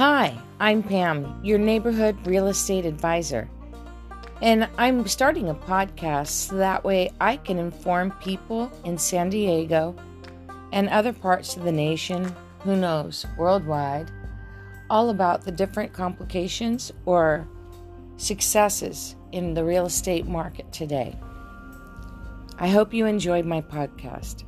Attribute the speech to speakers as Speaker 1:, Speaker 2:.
Speaker 1: Hi, I'm Pam, your neighborhood real estate advisor. And I'm starting a podcast so that way I can inform people in San Diego and other parts of the nation, who knows, worldwide, all about the different complications or successes in the real estate market today. I hope you enjoyed my podcast.